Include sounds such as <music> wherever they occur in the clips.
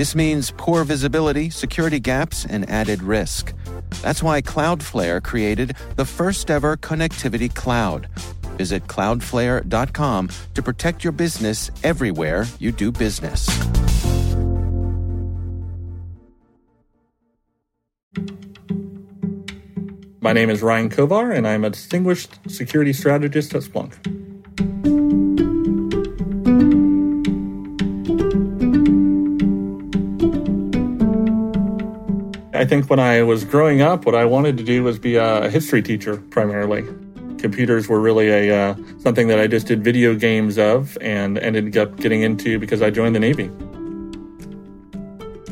This means poor visibility, security gaps, and added risk. That's why Cloudflare created the first ever connectivity cloud. Visit cloudflare.com to protect your business everywhere you do business. My name is Ryan Kovar, and I'm a distinguished security strategist at Splunk. I think when I was growing up, what I wanted to do was be a history teacher primarily. Computers were really a uh, something that I just did video games of and ended up getting into because I joined the Navy.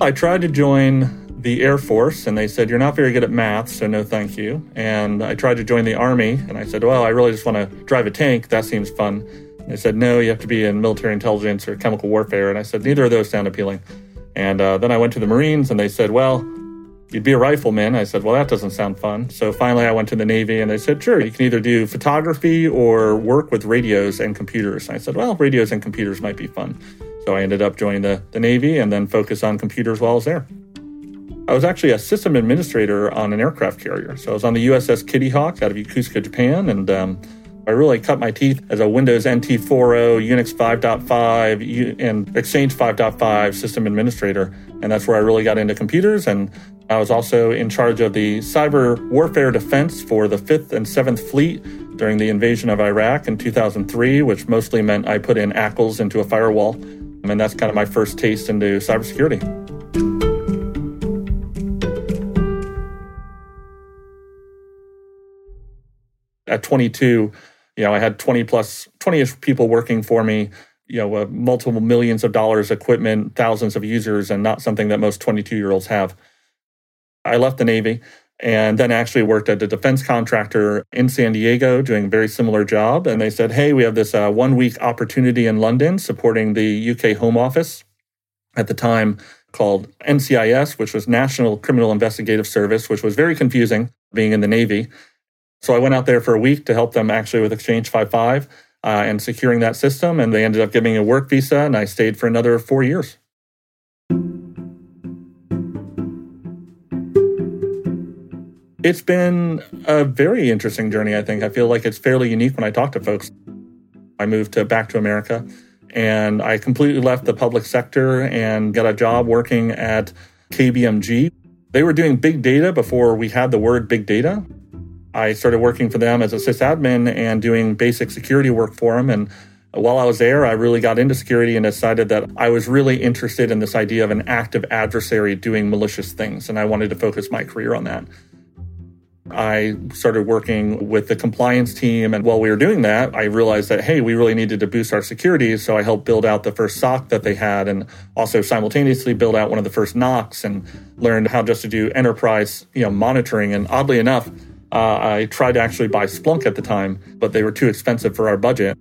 I tried to join the Air Force and they said, You're not very good at math, so no thank you. And I tried to join the Army and I said, Well, I really just want to drive a tank. That seems fun. And they said, No, you have to be in military intelligence or chemical warfare. And I said, Neither of those sound appealing. And uh, then I went to the Marines and they said, Well, you'd be a rifleman. I said, well, that doesn't sound fun. So finally, I went to the Navy and they said, sure, you can either do photography or work with radios and computers. And I said, well, radios and computers might be fun. So I ended up joining the, the Navy and then focused on computers while I was there. I was actually a system administrator on an aircraft carrier. So I was on the USS Kitty Hawk out of Yokosuka, Japan. And um, I really cut my teeth as a Windows NT 4.0, Unix 5.5, and Exchange 5.5 system administrator. And that's where I really got into computers. And I was also in charge of the cyber warfare defense for the 5th and 7th Fleet during the invasion of Iraq in 2003, which mostly meant I put in ACLs into a firewall. And that's kind of my first taste into cybersecurity. At 22, you know, I had 20 plus, 20 ish people working for me, you know, uh, multiple millions of dollars equipment, thousands of users, and not something that most 22 year olds have. I left the Navy and then actually worked at a defense contractor in San Diego doing a very similar job. And they said, hey, we have this uh, one week opportunity in London supporting the UK Home Office at the time called NCIS, which was National Criminal Investigative Service, which was very confusing being in the Navy. So I went out there for a week to help them actually with Exchange 5.5 uh, and securing that system. And they ended up giving me a work visa, and I stayed for another four years. It's been a very interesting journey, I think. I feel like it's fairly unique when I talk to folks. I moved to back to America and I completely left the public sector and got a job working at KBMG. They were doing big data before we had the word big data. I started working for them as a sysadmin and doing basic security work for them. And while I was there, I really got into security and decided that I was really interested in this idea of an active adversary doing malicious things. And I wanted to focus my career on that. I started working with the compliance team. And while we were doing that, I realized that, hey, we really needed to boost our security. So I helped build out the first SOC that they had and also simultaneously build out one of the first NOCs and learned how just to do enterprise you know, monitoring. And oddly enough, uh, I tried to actually buy Splunk at the time, but they were too expensive for our budget.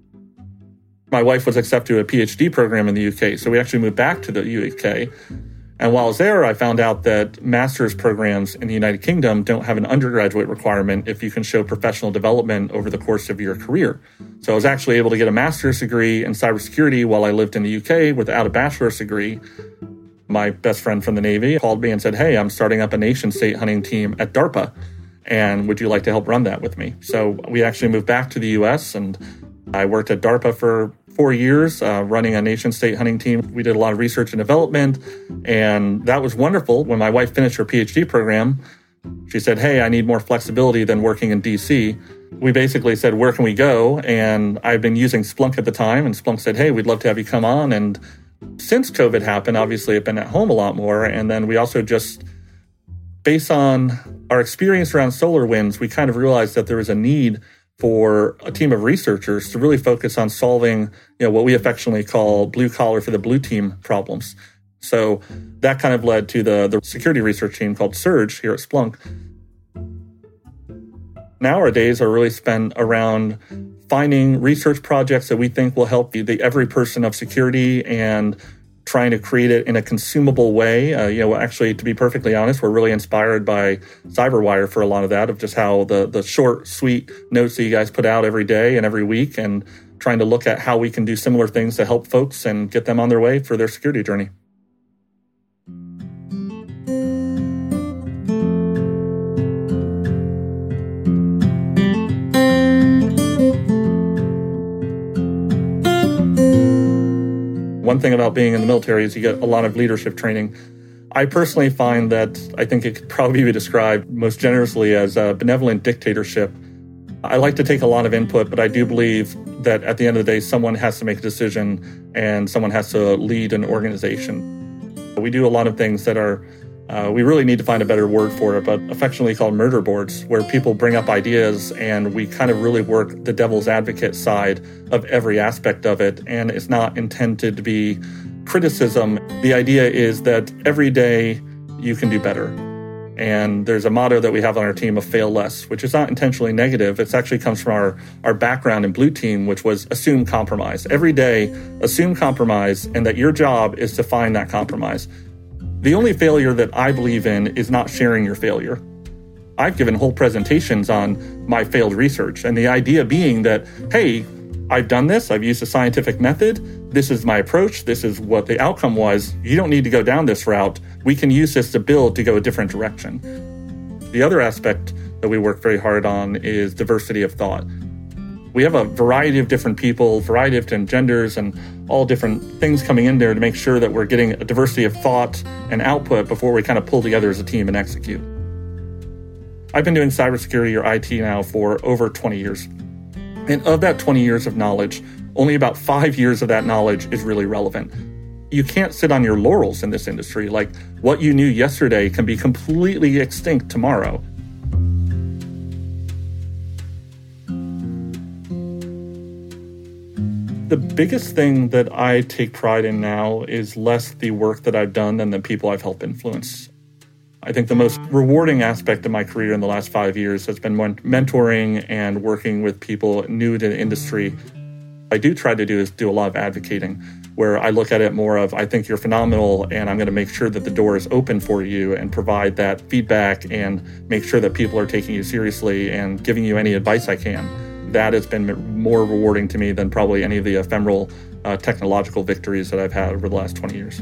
My wife was accepted to a PhD program in the UK. So we actually moved back to the UK and while I was there, I found out that master's programs in the United Kingdom don't have an undergraduate requirement if you can show professional development over the course of your career. So I was actually able to get a master's degree in cybersecurity while I lived in the UK without a bachelor's degree. My best friend from the Navy called me and said, Hey, I'm starting up a nation state hunting team at DARPA. And would you like to help run that with me? So we actually moved back to the US and I worked at DARPA for four years uh, running a nation state hunting team. We did a lot of research and development, and that was wonderful. When my wife finished her PhD program, she said, Hey, I need more flexibility than working in DC. We basically said, Where can we go? And I've been using Splunk at the time, and Splunk said, Hey, we'd love to have you come on. And since COVID happened, obviously, I've been at home a lot more. And then we also just, based on our experience around SolarWinds, we kind of realized that there was a need for a team of researchers to really focus on solving, you know, what we affectionately call blue collar for the blue team problems. So that kind of led to the, the security research team called SURGe here at Splunk. Now our days are really spent around finding research projects that we think will help the, the every person of security and trying to create it in a consumable way. Uh, you know, actually, to be perfectly honest, we're really inspired by CyberWire for a lot of that, of just how the the short, sweet notes that you guys put out every day and every week, and trying to look at how we can do similar things to help folks and get them on their way for their security journey. One thing about being in the military is you get a lot of leadership training. I personally find that I think it could <laughs> probably be described most generously as a benevolent dictatorship. I like to take a lot of input, but I do believe that at the end of the day, someone has to make a decision and someone has to lead an organization. We do a lot of things that are uh, we really need to find a better word for it, but affectionately called murder boards, where people bring up ideas and we kind of really work the devil's advocate side of every aspect of it. And it's not intended to be criticism. The idea is that every day you can do better. And there's a motto that we have on our team of fail less, which is not intentionally negative. It actually comes from our, our background in Blue Team, which was assume compromise. Every day, assume compromise, and that your job is to find that compromise. The only failure that I believe in is not sharing your failure. I've given whole presentations on my failed research, and the idea being that, hey, I've done this, I've used a scientific method, this is my approach, this is what the outcome was. You don't need to go down this route. We can use this to build to go a different direction. The other aspect that we work very hard on is diversity of thought we have a variety of different people, variety of different genders, and all different things coming in there to make sure that we're getting a diversity of thought and output before we kind of pull together as a team and execute. I've been doing cybersecurity or IT now for over 20 years. And of that 20 years of knowledge, only about five years of that knowledge is really relevant. You can't sit on your laurels in this industry. Like what you knew yesterday can be completely extinct tomorrow. The biggest thing that I take pride in now is less the work that I've done than the people I've helped influence. I think the most rewarding aspect of my career in the last five years has been mentoring and working with people new to the industry. I do try to do is do a lot of advocating where I look at it more of I think you're phenomenal and I'm going to make sure that the door is open for you and provide that feedback and make sure that people are taking you seriously and giving you any advice I can that has been more rewarding to me than probably any of the ephemeral uh, technological victories that I've had over the last 20 years.